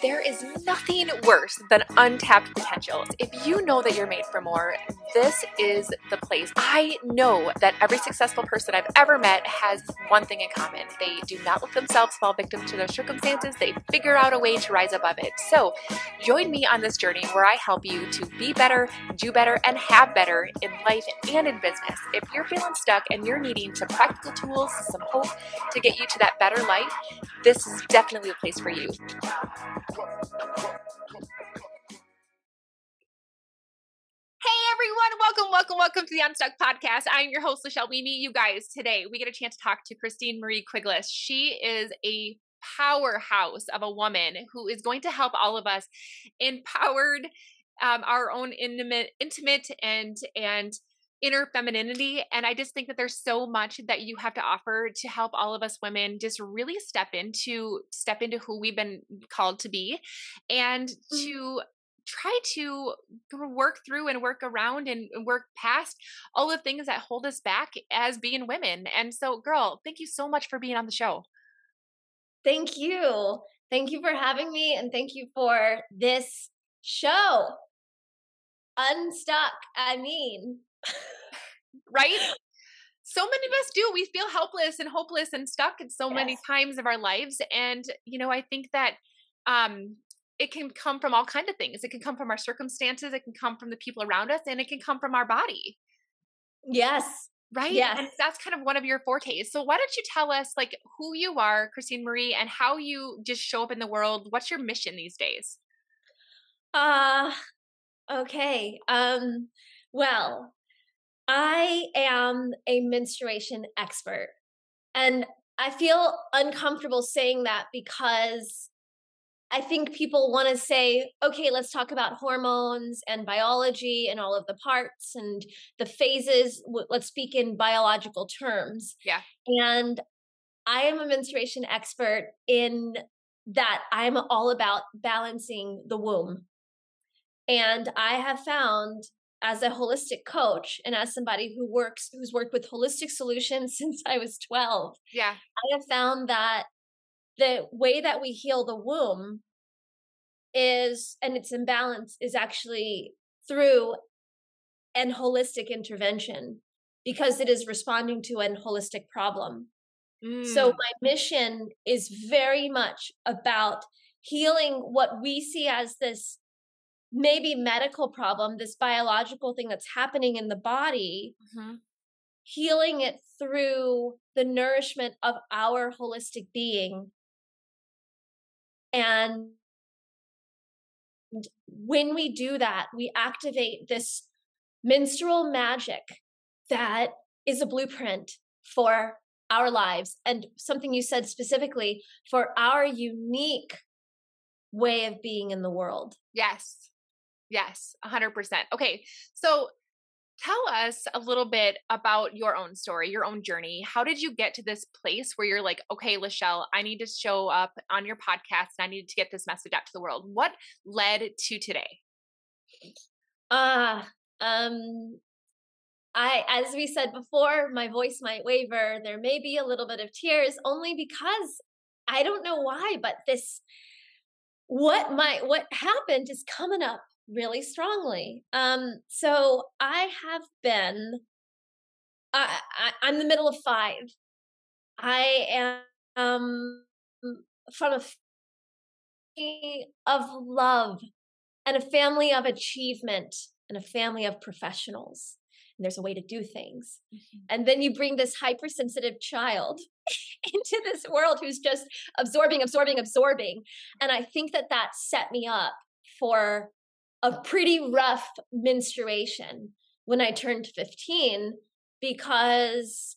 There is nothing worse than untapped potentials. If you know that you're made for more, this is the place. I know that every successful person I've ever met has one thing in common. They do not let themselves fall victim to their circumstances, they figure out a way to rise above it. So, join me on this journey where I help you to be better, do better, and have better in life and in business. If you're feeling stuck and you're needing some practical tools, some hope to get you to that better life, this is definitely a place for you. Hey everyone, welcome, welcome, welcome to the Unstuck Podcast. I'm your host, Lachelle Wieme. You guys, today we get a chance to talk to Christine Marie Quigless. She is a powerhouse of a woman who is going to help all of us empowered um, our own intimate, intimate and and inner femininity and i just think that there's so much that you have to offer to help all of us women just really step into step into who we've been called to be and mm-hmm. to try to work through and work around and work past all the things that hold us back as being women and so girl thank you so much for being on the show. Thank you. Thank you for having me and thank you for this show. Unstuck i mean right? So many of us do. We feel helpless and hopeless and stuck at so yes. many times of our lives. And, you know, I think that um it can come from all kind of things. It can come from our circumstances, it can come from the people around us, and it can come from our body. Yes. Right? Yes. And that's kind of one of your fortes. So why don't you tell us like who you are, Christine Marie, and how you just show up in the world? What's your mission these days? Uh okay. Um well, I am a menstruation expert. And I feel uncomfortable saying that because I think people want to say, okay, let's talk about hormones and biology and all of the parts and the phases. Let's speak in biological terms. Yeah. And I am a menstruation expert in that I'm all about balancing the womb. And I have found as a holistic coach and as somebody who works who's worked with holistic solutions since I was 12. Yeah. I have found that the way that we heal the womb is and its imbalance is actually through an holistic intervention because it is responding to an holistic problem. Mm. So my mission is very much about healing what we see as this maybe medical problem, this biological thing that's happening in the body, mm-hmm. healing it through the nourishment of our holistic being. And when we do that, we activate this menstrual magic that is a blueprint for our lives and something you said specifically for our unique way of being in the world. Yes. Yes, 100%. Okay. So tell us a little bit about your own story, your own journey. How did you get to this place where you're like, okay, Lachelle, I need to show up on your podcast and I need to get this message out to the world? What led to today? Uh, um, I, as we said before, my voice might waver. There may be a little bit of tears only because I don't know why, but this, what my, what happened is coming up really strongly. Um, so I have been, I, I, am the middle of five. I am um, from a family of love and a family of achievement and a family of professionals. And there's a way to do things. Mm-hmm. And then you bring this hypersensitive child into this world who's just absorbing, absorbing, absorbing. And I think that that set me up for a pretty rough menstruation when I turned 15 because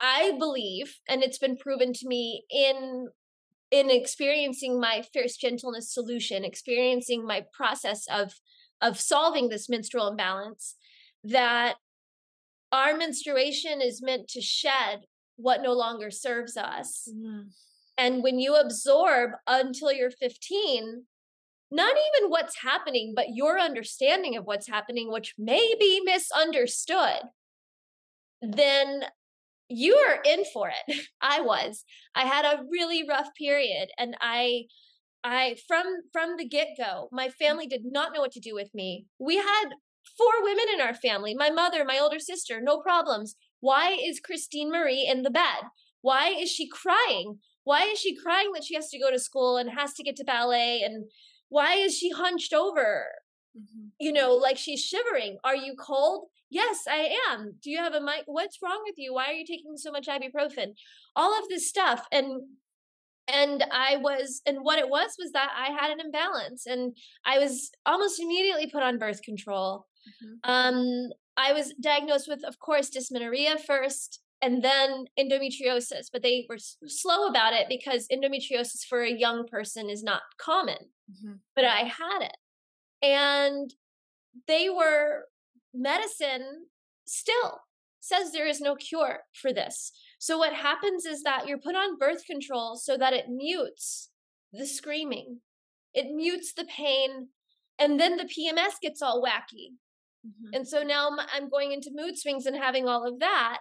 I believe, and it's been proven to me in in experiencing my fierce gentleness solution, experiencing my process of of solving this menstrual imbalance, that our menstruation is meant to shed what no longer serves us. Mm. And when you absorb until you're 15, not even what's happening, but your understanding of what's happening, which may be misunderstood, then you are in for it. I was. I had a really rough period and I I from from the get-go, my family did not know what to do with me. We had four women in our family, my mother, my older sister, no problems. Why is Christine Marie in the bed? Why is she crying? Why is she crying that she has to go to school and has to get to ballet and why is she hunched over? Mm-hmm. You know, like she's shivering. Are you cold? Yes, I am. Do you have a mic? What's wrong with you? Why are you taking so much ibuprofen? All of this stuff. And and I was, and what it was was that I had an imbalance, and I was almost immediately put on birth control. Mm-hmm. Um, I was diagnosed with, of course, dysmenorrhea first, and then endometriosis. But they were slow about it because endometriosis for a young person is not common. Mm-hmm. But I had it, and they were medicine still says there is no cure for this. So what happens is that you're put on birth control so that it mutes the screaming. It mutes the pain and then the PMS gets all wacky. Mm-hmm. And so now I'm going into mood swings and having all of that.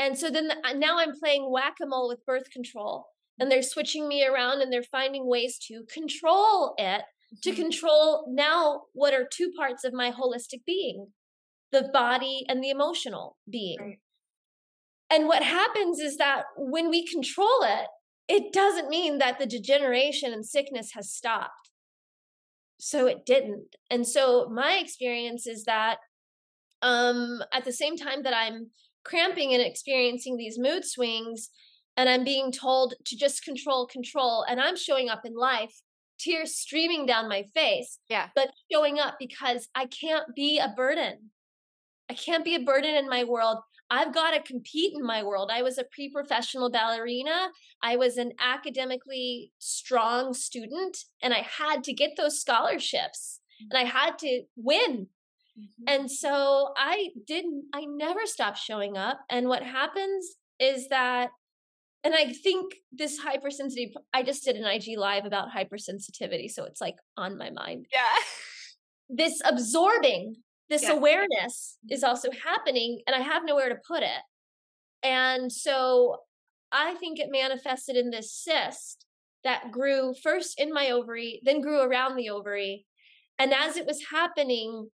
And so then the, uh, now I'm playing whack-a-mole with birth control and they're switching me around and they're finding ways to control it to mm-hmm. control now what are two parts of my holistic being the body and the emotional being. Right. And what happens is that when we control it, it doesn't mean that the degeneration and sickness has stopped. So it didn't. And so my experience is that um, at the same time that I'm cramping and experiencing these mood swings, and I'm being told to just control, control, and I'm showing up in life, tears streaming down my face. Yeah. But showing up because I can't be a burden. I can't be a burden in my world. I've got to compete in my world. I was a pre professional ballerina. I was an academically strong student, and I had to get those scholarships and I had to win. Mm-hmm. And so I didn't, I never stopped showing up. And what happens is that, and I think this hypersensitive, I just did an IG live about hypersensitivity. So it's like on my mind. Yeah. This absorbing this yeah. awareness is also happening and I have nowhere to put it. And so I think it manifested in this cyst that grew first in my ovary, then grew around the ovary. And as it was happening,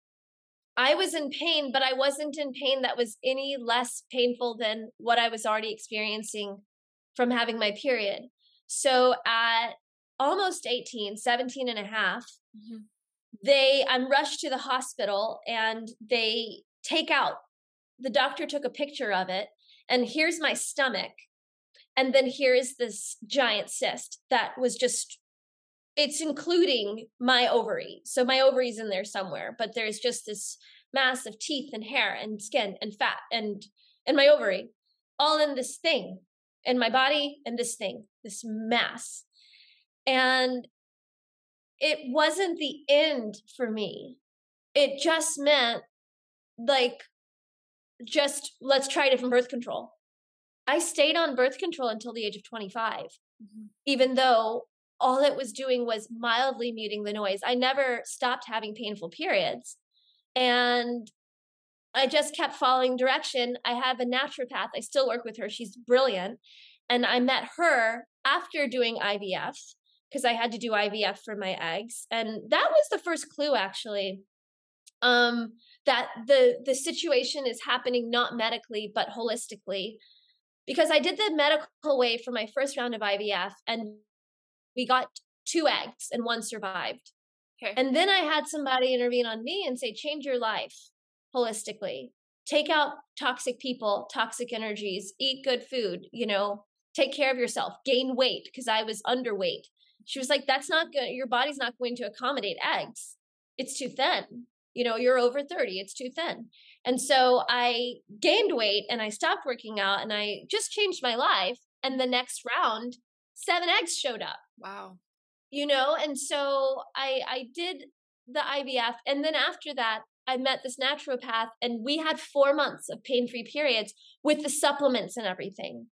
I was in pain, but I wasn't in pain that was any less painful than what I was already experiencing from having my period. So at almost 18, 17 and a half, mm-hmm they i'm rushed to the hospital and they take out the doctor took a picture of it and here's my stomach and then here is this giant cyst that was just it's including my ovary so my ovary's in there somewhere but there's just this mass of teeth and hair and skin and fat and and my ovary all in this thing in my body and this thing this mass and it wasn't the end for me. It just meant like just let's try different birth control. I stayed on birth control until the age of 25, mm-hmm. even though all it was doing was mildly muting the noise. I never stopped having painful periods. And I just kept following direction. I have a naturopath. I still work with her. She's brilliant. And I met her after doing IVF because I had to do IVF for my eggs. And that was the first clue actually. Um, that the the situation is happening not medically but holistically. Because I did the medical way for my first round of IVF and we got two eggs and one survived. Okay. And then I had somebody intervene on me and say, change your life holistically. Take out toxic people, toxic energies, eat good food, you know, take care of yourself, gain weight because I was underweight. She was like that's not good your body's not going to accommodate eggs. It's too thin. You know you're over 30 it's too thin. And so i gained weight and i stopped working out and i just changed my life. And the next round seven eggs showed up wow. You know and so i i did the ivf and then after that i met this naturopath and we had four months of pain-free periods with the supplements and everything.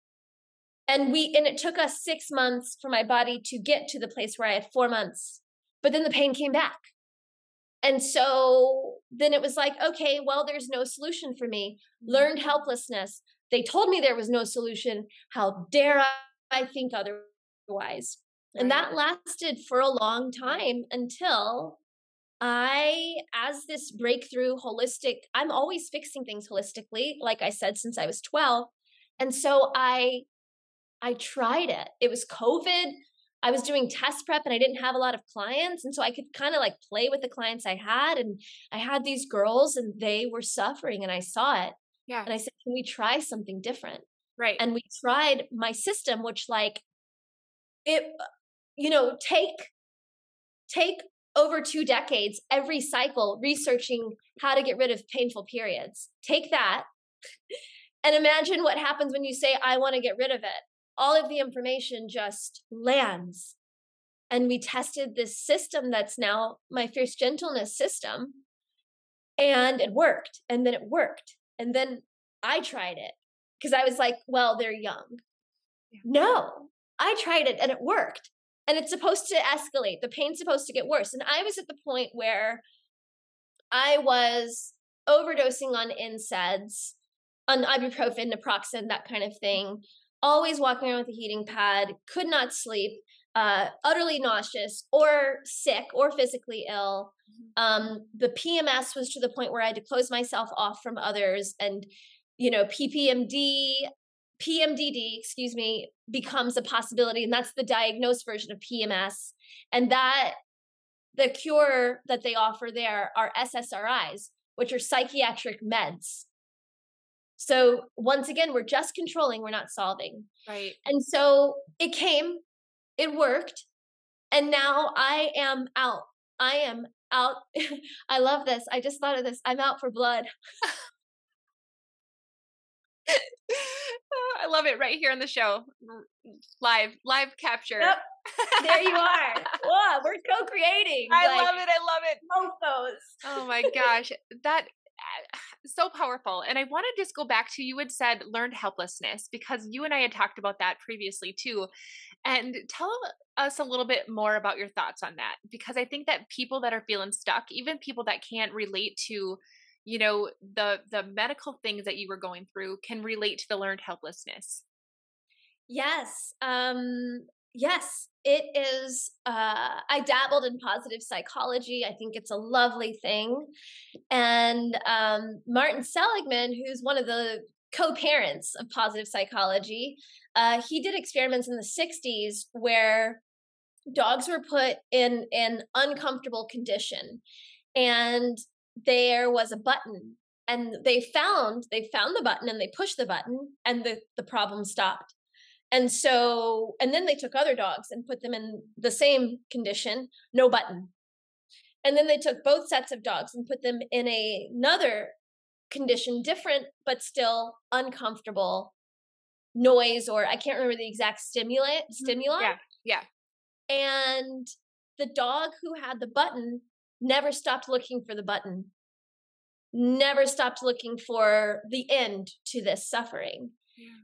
And we and it took us six months for my body to get to the place where i had four months but then the pain came back. And so then it was like okay well there's no solution for me. Mm-hmm. learned helplessness. They told me there was no solution. How dare i think otherwise And that lasted for a long time until I, as this breakthrough holistic, I'm always fixing things holistically, like I said, since I was 12. And so I I tried it. It was COVID. I was doing test prep and I didn't have a lot of clients. And so I could kind of like play with the clients I had. And I had these girls and they were suffering and I saw it. Yeah. And I said, can we try something different? Right. And we tried my system, which like it, you know, take, take over two decades, every cycle researching how to get rid of painful periods. Take that and imagine what happens when you say, I want to get rid of it all of the information just lands. And we tested this system that's now my fierce gentleness system. And it worked. And then it worked. And then I tried it because I was like, well, they're young. Yeah. No, I tried it and it worked. And it's supposed to escalate. The pain's supposed to get worse. And I was at the point where I was overdosing on NSAIDs, on ibuprofen, naproxen, that kind of thing always walking around with a heating pad, could not sleep, uh, utterly nauseous or sick or physically ill. Mm-hmm. Um, the PMS was to the point where I had to close myself off from others, and you know, PPMD, PMDD, excuse me, becomes a possibility, and that's the diagnosed version of PMS, and that the cure that they offer there are SSRIs, which are psychiatric meds. So once again, we're just controlling, we're not solving. Right. And so it came, it worked, and now I am out. I am out. I love this. I just thought of this. I'm out for blood. I love it right here on the show. Mm, live, live capture. Yep. There you are. Wow, we're co-creating. I like, love it. I love it. Those. Oh my gosh. That uh, so powerful. And I want to just go back to you had said learned helplessness because you and I had talked about that previously too. And tell us a little bit more about your thoughts on that because I think that people that are feeling stuck, even people that can't relate to you know the the medical things that you were going through can relate to the learned helplessness. Yes. Um yes it is uh, i dabbled in positive psychology i think it's a lovely thing and um, martin seligman who's one of the co-parents of positive psychology uh, he did experiments in the 60s where dogs were put in an uncomfortable condition and there was a button and they found they found the button and they pushed the button and the, the problem stopped and so, and then they took other dogs and put them in the same condition, no button. And then they took both sets of dogs and put them in a, another condition, different, but still uncomfortable noise, or I can't remember the exact stimuli. Mm-hmm. Stimuli. Yeah. Yeah. And the dog who had the button never stopped looking for the button, never stopped looking for the end to this suffering.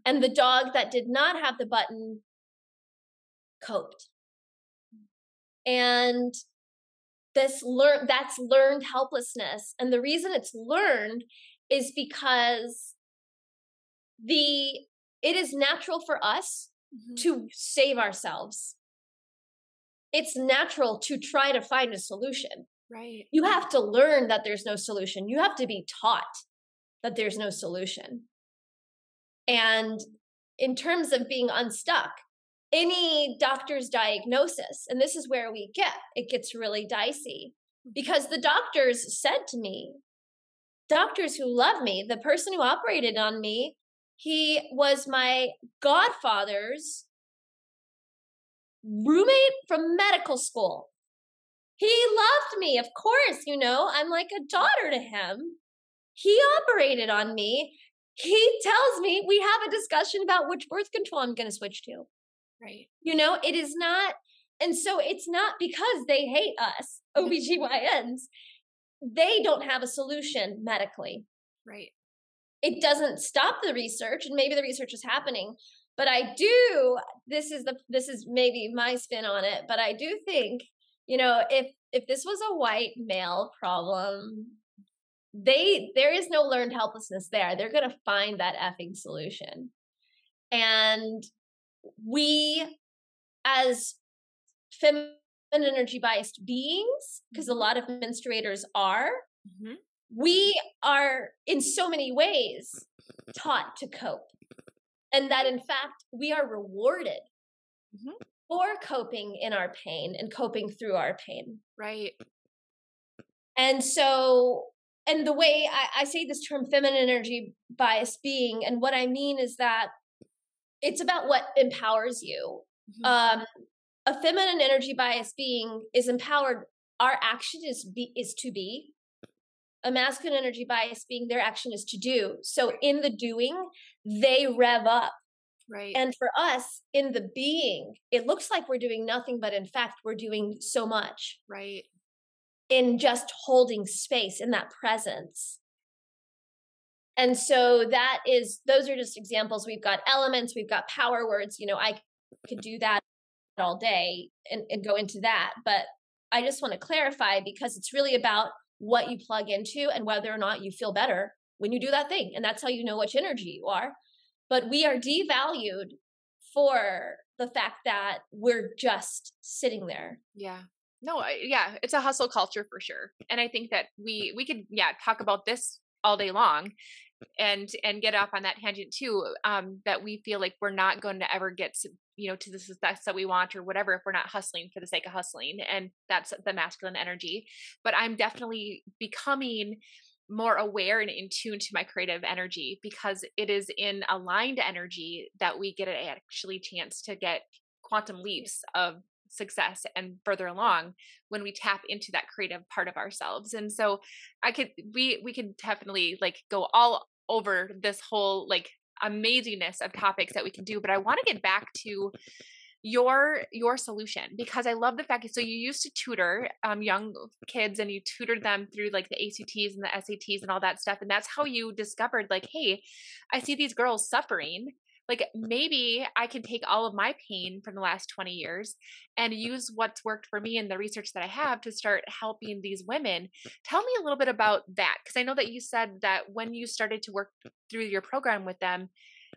And the dog that did not have the button coped. And this learn that's learned helplessness. And the reason it's learned is because the it is natural for us mm-hmm. to save ourselves. It's natural to try to find a solution. Right. You have to learn that there's no solution. You have to be taught that there's no solution. And in terms of being unstuck, any doctor's diagnosis, and this is where we get it gets really dicey mm-hmm. because the doctors said to me, doctors who love me, the person who operated on me, he was my godfather's roommate from medical school. He loved me, of course, you know, I'm like a daughter to him. He operated on me he tells me we have a discussion about which birth control I'm going to switch to. Right. You know, it is not, and so it's not because they hate us, OBGYNs. they don't have a solution medically. Right. It doesn't stop the research, and maybe the research is happening. But I do, this is the this is maybe my spin on it, but I do think, you know, if if this was a white male problem, they there is no learned helplessness there they're going to find that effing solution and we as feminine energy biased beings, because a Mhm. lot of menstruators are, Mhm. we are in so many ways taught to cope. And that in fact, we are rewarded Mhm. For coping in our pain and coping through our pain. Right. And so, and the way I, I say this term feminine energy bias being, and what I mean is that it's about what empowers you. Mhm. Um, a feminine energy bias being is empowered. Our action is be is to be. A masculine energy bias being their action is to do. So in the doing, they rev up. Right. And for us, in the being, it looks like we're doing nothing, but in fact, we're doing so much right. in just holding space in that presence. And so that is, those are just examples. We've got elements, we've got power words. You know, I could do that all day and, and go into that. But I just want to clarify because it's really about what you plug into and whether or not you feel better when you do that thing. And that's how you know which energy you are. But we are devalued for the fact that we're just sitting there. Yeah. No, I, yeah, it's a hustle culture for sure. And I think that we we could yeah, talk about this all day long and and get off on that tangent too um that we feel like we're not going to ever get to, you know to the success that we want or whatever if we're not hustling for the sake of hustling and that's the masculine energy but i'm definitely becoming more aware and in tune to my creative energy because it is in aligned energy that we get an actually chance to get quantum leaps of success and further along when we tap into that creative part of ourselves. And so i could we we could definitely like go all over this whole like amazingness of topics that we can do but i want to get back to your your solution because i love the fact that so you used to tutor um, young kids and you tutored them through like the acts and the sats and all that stuff and that's how you discovered like hey i see these girls suffering like maybe I can take all of my pain from the last 20 years and use what's worked for me and the research that I have to start helping these women. Tell me a little bit about that because I know that you said that when you started to work through your program with them,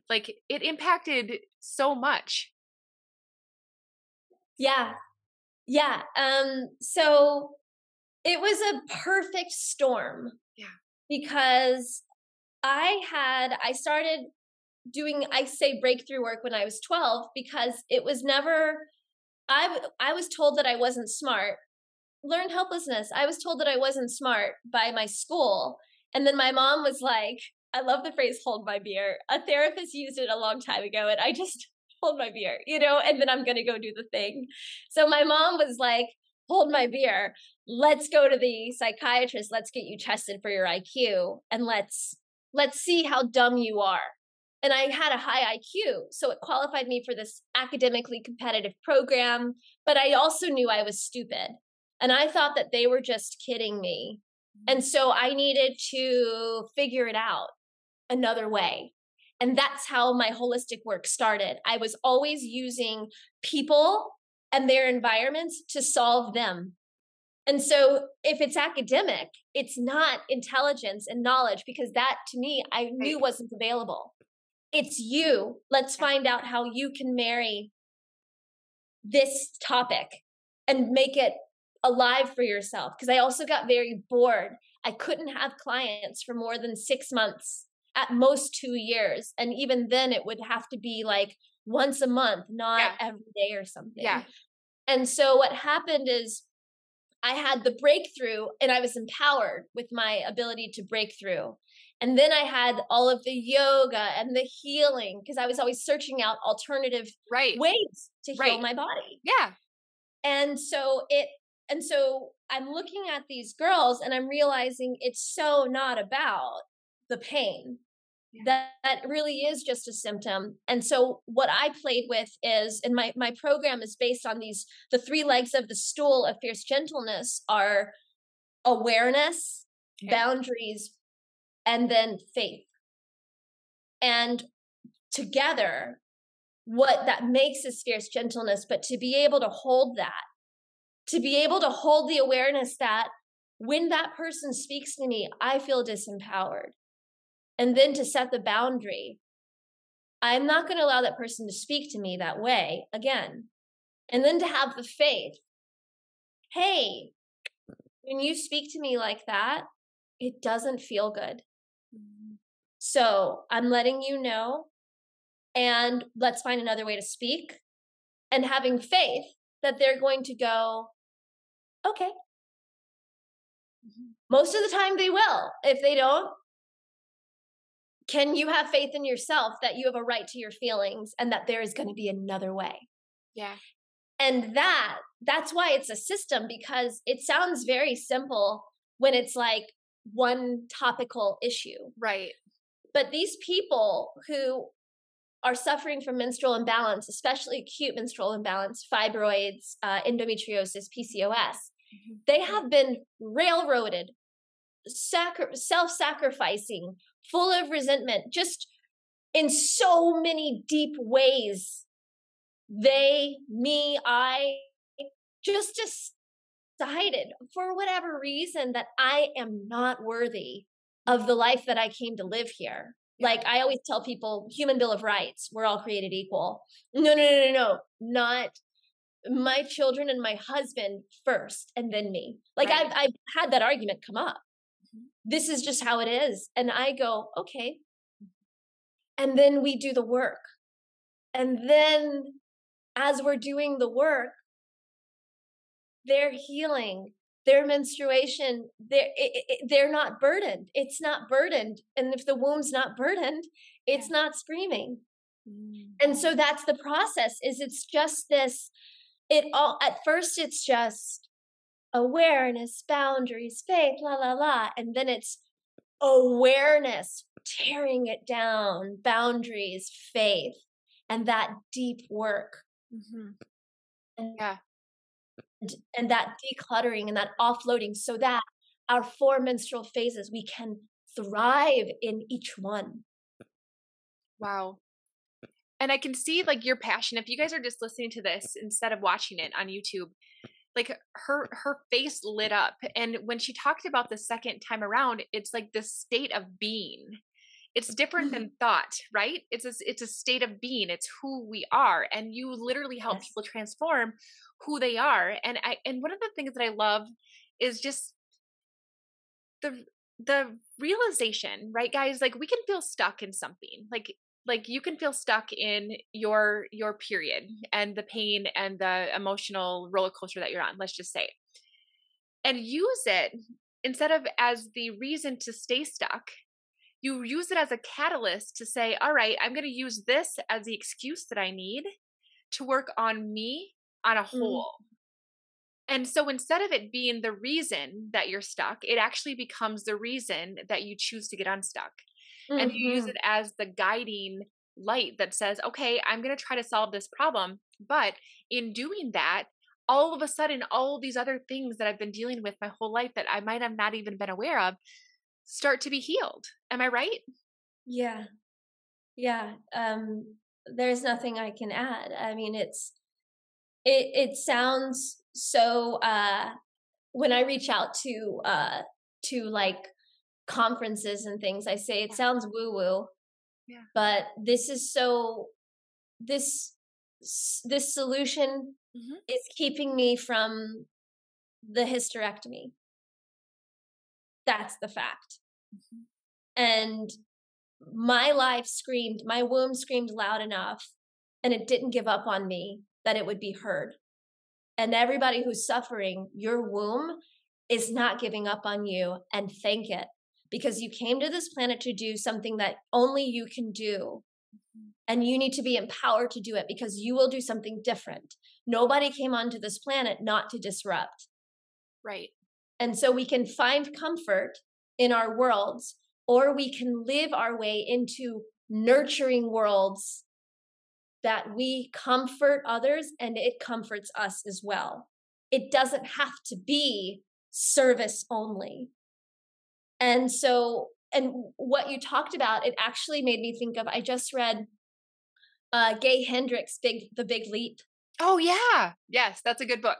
like it impacted so much. Yeah. Yeah. Um so it was a perfect storm. Yeah. Because I had I started doing I say breakthrough work when I was 12 because it was never I I was told that I wasn't smart. Learned helplessness. I was told that I wasn't smart by my school. And then my mom was like, I love the phrase hold my beer. A therapist used it a long time ago and I just hold my beer, you know, and then I'm going to go do the thing. So my mom was like, hold my beer. Let's go to the psychiatrist. Let's get you tested for your IQ and let's let's see how dumb you are and I had a high IQ, so it qualified me for this academically competitive program. But I also knew I was stupid, and I thought that they were just kidding me. And mm-hmm. so I needed to figure it out another way. And that's how my holistic work started. I was always using people and their environments to solve them. And so if it's academic, it's not intelligence and knowledge because that to me I knew wasn't available it's you. Let's find out how you can marry this topic and make it alive for yourself. Because I also got very bored. I couldn't have clients for more than six months, at most two years. And even then, it would have to be like once a month, not Yeah. every day or something. Yeah. And so what happened is I had the breakthrough and I was empowered with my ability to break through. And then I had all of the yoga and the healing because I was always searching out alternative Right. ways to heal Right. my body. Yeah. And so it and so I'm looking at these girls and I'm realizing it's so not about the pain. Yeah. That that really is just a symptom. And so what I played with is and my my program is based on these the three legs of the stool of fierce gentleness are awareness, Okay. boundaries, and then faith. And together, what that makes is fierce gentleness, but to be able to hold that, to be able to hold the awareness that when that person speaks to me, I feel disempowered. And then to set the boundary, I'm not going to allow that person to speak to me that way again. And then to have the faith hey, when you speak to me like that, it doesn't feel good. Mm-hmm. So I'm letting you know, and let's find another way to speak. And having faith that they're going to go, okay. Mm-hmm. Most of the time they will. If they don't, can you have faith in yourself that you have a right to your feelings and that there is going to be another way? Yeah. And that that's why it's a system because it sounds very simple when it's like one topical issue. Right. But these people who are suffering from menstrual imbalance, especially acute menstrual imbalance, fibroids, uh, endometriosis, PCOS, mm-hmm. they have been railroaded, sacri- self sacrificing, full of resentment, just in so many deep ways. They, me, I just decided for whatever reason that I am not worthy of the life that I came to live here. Like I always tell people, human bill of rights, we're all created equal. No, no, no, no, no, not my children and my husband first and then me. Like right. I've, I've had that argument come up. Mm-hmm. This is just how it is. And I go, okay. And then we do the work. And then as we're doing the work, they're healing their menstruation they're it, it, they're not burdened it's not burdened and if the womb's not burdened it's not screaming mm. and so that's the process is it's just this it all at first it's just awareness boundaries faith la la la and then it's awareness tearing it down boundaries faith and that deep work. Mm-hmm. and yeah. and that decluttering and that offloading so that our four menstrual phases we can thrive in each one. Wow. And i can see like your passion. If you guys are just listening to this instead of watching it on youtube like her her face lit up and when she talked about the second time around it's like the state of being. It's different mm-hmm. than thought right? It's a, it's a state of being. It's who we are and you literally help yes. people transform who they are and i and one of the things that i love is just the the realization right guys? Like we can feel stuck in something. Like like you can feel stuck in your your period and the pain and the emotional roller coaster that you're on let's just say and use it instead of as the reason to stay stuck you use it as a catalyst to say all right i'm going to use this as the excuse that i need to work on me on a mm. whole. Mm. And so instead of it being the reason that you're stuck, it actually becomes the reason that you choose to get unstuck. Mm-hmm. And you use it as the guiding light that says, okay, I'm going to try to solve this problem. But in doing that, all of a sudden, all these other things that I've been dealing with my whole life that I might have not even been aware of start to be healed. Am I right? Yeah. Yeah. Um, there's nothing I can add. I mean, it's, it it sounds so uh when I reach out to uh to like conferences and things, I say it sounds woo woo. Yeah. But this is so this this solution mm-hmm. is keeping me from the hysterectomy. That's the fact. Mm-hmm. And my life screamed, my womb screamed loud enough, and it didn't give up on me that it would be heard. And everybody who's suffering, your womb is not giving up on you and thank it because you came to this planet to do something that only you can do. Mm-hmm. And you need to be empowered to do it because you will do something different. Nobody came onto this planet not to disrupt. Right. And so we can find comfort in our worlds, or we can live our way into nurturing worlds that we comfort others and it comforts us as well. It doesn't have to be service only. And so, and what you talked about, it actually made me think of, I just read uh, Gay Hendricks' Big, The Big Leap. Oh, yeah. Yes, that's a good book.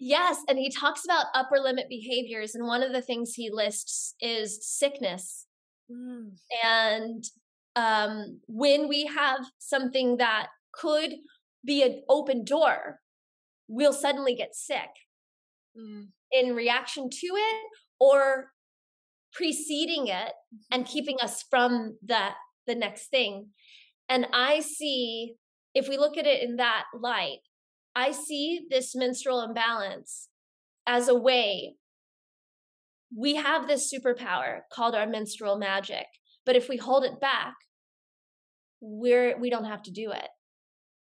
Yes, and he talks about upper limit behaviors, and one of the things he lists is sickness. Mm. And um, when we have something that could be an open door we'll suddenly get sick Mm. in reaction to it or preceding it and Mm-hmm. keeping us from that the next thing. And i see if we look at it in that light i see this menstrual imbalance as a way we have this superpower called our menstrual magic but if we hold it back we're we don't have to do it.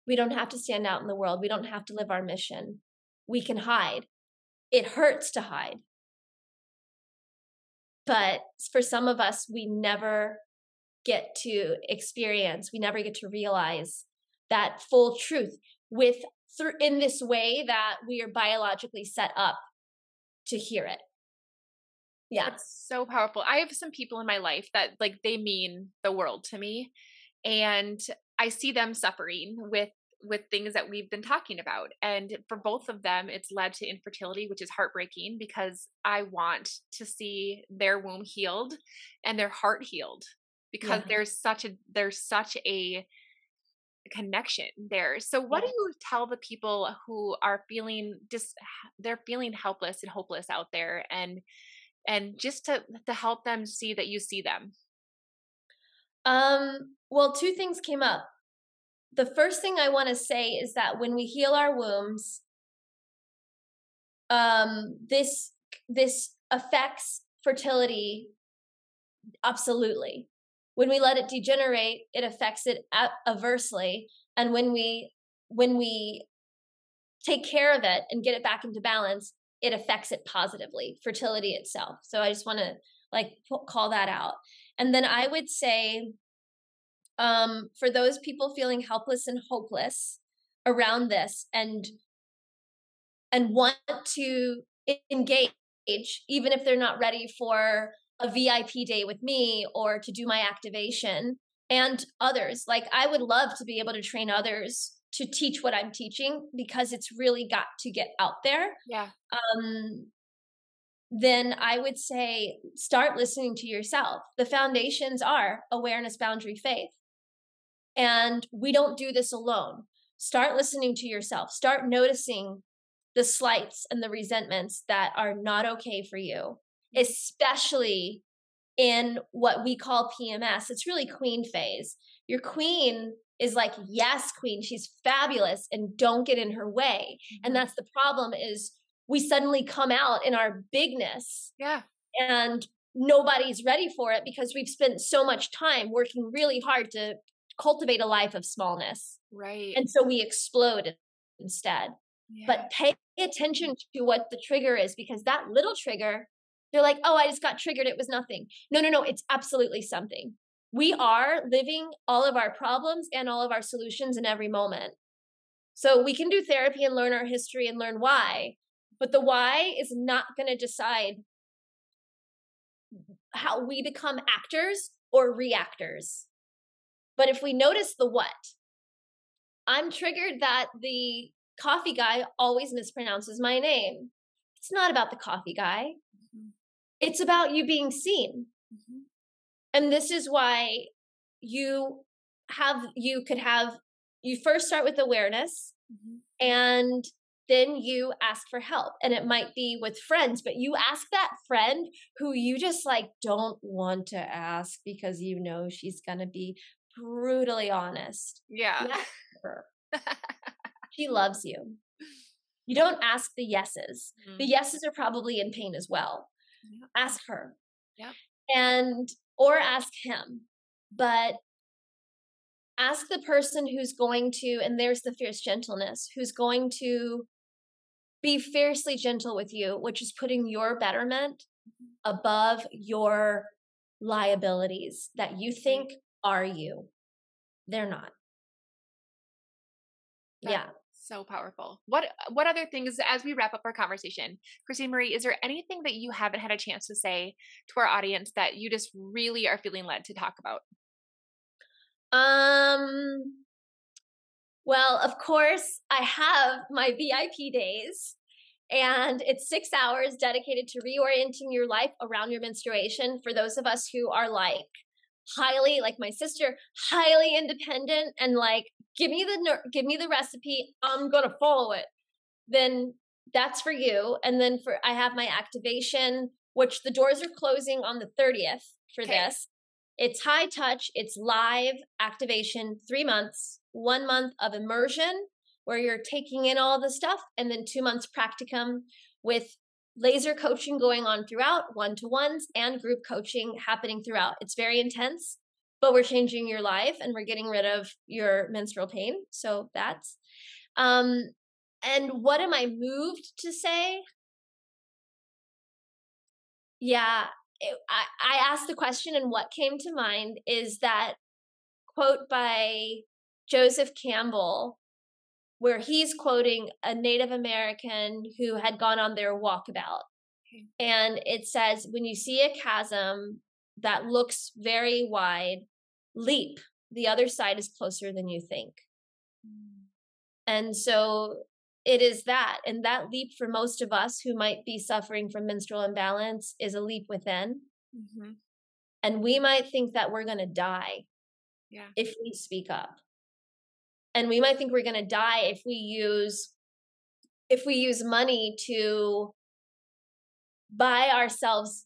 We don't have to stand out in the world. We don't have to live our mission. We can hide. It hurts to hide but for some of us we never get to experience we never get to realize that full truth with through in this way that we are biologically set up to hear it yeah It's so powerful. I have some people in my life that like they mean the world to me and I see them suffering with with things that we've been talking about and for both of them it's led to infertility which is heartbreaking because I want to see their womb healed and their heart healed because Yeah. there's such a there's such a connection there. So what Yeah. do you tell the people who are feeling just they're feeling helpless and hopeless out there and and just to to help them see that you see them. Um, well, two things came up. The first thing I want to say is that when we heal our wombs, um, this this affects fertility absolutely. When we let it degenerate, it affects it adversely, and when we when we take care of it and get it back into balance, it affects it positively, fertility itself. So I just want to like call that out. And then I would say, um, for those people feeling helpless and hopeless around this and and want to engage, even if they're not ready for a VIP day with me or to do my activation and others. Like I would love to be able to train others to teach what I'm teaching because it's really got to get out there Yeah. um, then I would say start listening to yourself. The foundations are awareness, boundary, faith. And we don't do this alone. Start listening to yourself. Start noticing the slights and the resentments that are not okay for you, mm-hmm. especially in what we call PMS. It's really queen phase. Your queen is like, yes, queen, she's fabulous and don't get in her way. And mm-hmm. that's the problem is we suddenly come out in our bigness yeah. and nobody's ready for it because we've spent so much time working really hard to cultivate a life of smallness. Right. And so we explode instead. yeah. But pay attention to what the trigger is because that little trigger, they're like, oh, I just got triggered. It was nothing. No, no, no. It's absolutely something. We are living all of our problems and all of our solutions in every moment. So we can do therapy and learn our history and learn why, but the why is not going to decide how we become actors or reactors. But if we notice the what, I'm triggered that the coffee guy always mispronounces my name. It's not about the coffee guy. Mhm. It's about you being seen. Mhm. And this is why you have you could have you first start with awareness Mhm. and then you ask for help and it might be with friends but you ask that friend who you just like don't want to ask because you know she's going to be brutally honest. Yeah. She loves you. You don't ask the yeses. Mhm. the yeses are probably in pain as well. Yeah. ask her. Yeah. and or ask him. But ask the person who's going to and there's the fierce gentleness who's going to be fiercely gentle with you which is putting your betterment above your liabilities that you think are you they're not yeah So powerful. What what other things as we wrap up our conversation, Christine Marie, is there anything that you haven't had a chance to say to our audience that you just really are feeling led to talk about? Um well, of course, I have my VIP days and it's 6 hours dedicated to reorienting your life around your menstruation for those of us who are like highly like my sister, highly independent and like give me the give me the recipe, I'm going to follow it. then that's for you. And then for I have my activation, which the doors are closing on the 30th for okay. this. It's high touch, it's live activation, three months, one month of immersion where you're taking in all the stuff, and then two months practicum with laser coaching going on throughout, one to ones, and group coaching happening throughout. It's very intense, but we're changing your life and we're getting rid of your menstrual pain. So that's um and what am I moved to say? Yeah, it, I, I asked the question, and what came to mind is that quote by Joseph Campbell, where he's quoting a Native American who had gone on their walkabout. And it says, when you see a chasm that looks very wide, leap. The other side is closer than you think. Mm. And so it is that. And that leap for most of us who might be suffering from menstrual imbalance is a leap within. Mm-hmm. And we might think that we're going to die yeah. if we speak up. And we might think we're going to die if we use if we use money to buy ourselves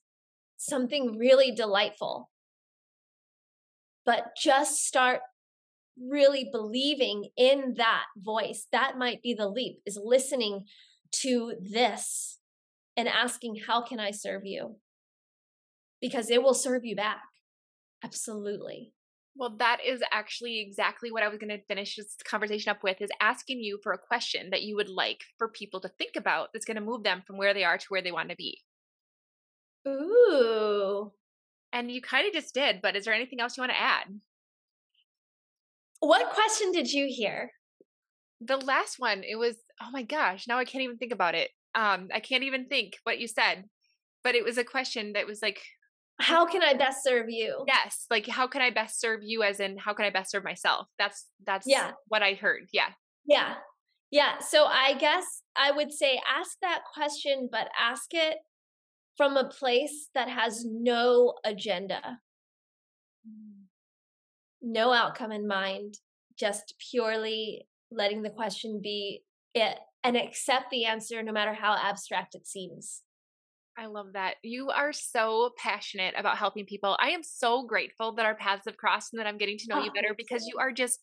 something really delightful. But just start really believing in that voice. That might be the leap is listening to this and asking how can i serve you? Because it will serve you back. Absolutely well that is actually exactly what i was going to finish this conversation up with is asking you for a question that you would like for people to think about that's going to move them from where they are to where they want to be ooh and you kind of just did but is there anything else you want to add what question did you hear? The last one, it was, oh my gosh, now I can't even think about it. Um, I can't even think what you said, but it was a question that was like, how can I best serve you? Yes, like how can I best serve you as in how can I best serve myself? That's that's yeah. what I heard. Yeah. Yeah. Yeah, so I guess I would say ask that question but ask it from a place that has no agenda mm. no outcome in mind, just purely letting the question be it and accept the answer no matter how abstract it seems. I love that. You are so passionate about helping people. I am so grateful that our paths have crossed and that I'm getting to know oh, you better because you are just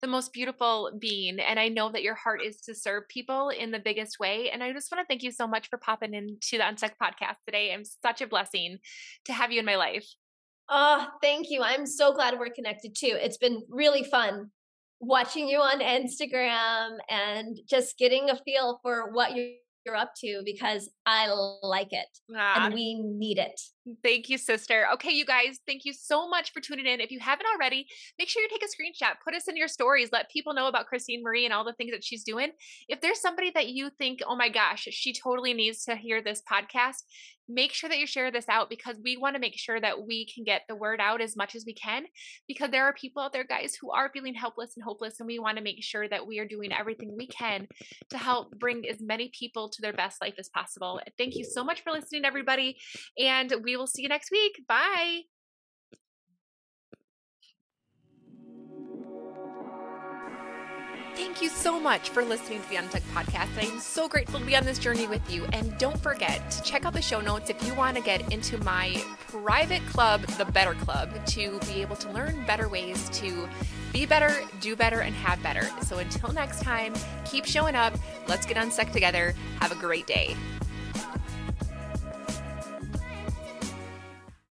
the most beautiful being. And I know that your heart is to serve people in the biggest way. And I just want to thank you so much for popping into the Unstuck podcast today. I'm such a blessing to have you in my life. Oh, thank you. I'm so glad we're connected too. It's been really fun watching you on Instagram and just getting a feel for what you're you're up to because I like it ah, and we need it. Thank you, sister. Okay, you guys, thank you so much for tuning in. If you haven't already, make sure you take a screenshot, put us in your stories, let people know about Christine Marie and all the things that she's doing. If there's somebody that you think, oh my gosh, she totally needs to hear this podcast, make sure that you share this out because we want to make sure that we can get the word out as much as we can because there are people out there guys who are feeling helpless and hopeless and we want to make sure that we are doing everything we can to help bring as many people to their best life as possible. Thank you so much for listening everybody and we will see you next week. Bye. Thank you so much for listening to the Unstuck podcast. I am so grateful to be on this journey with you. And don't forget to check out the show notes if you want to get into my private club, the Better Club, to be able to learn better ways to be better, do better, and have better. So until next time, keep showing up. Let's get unstuck together. Have a great day.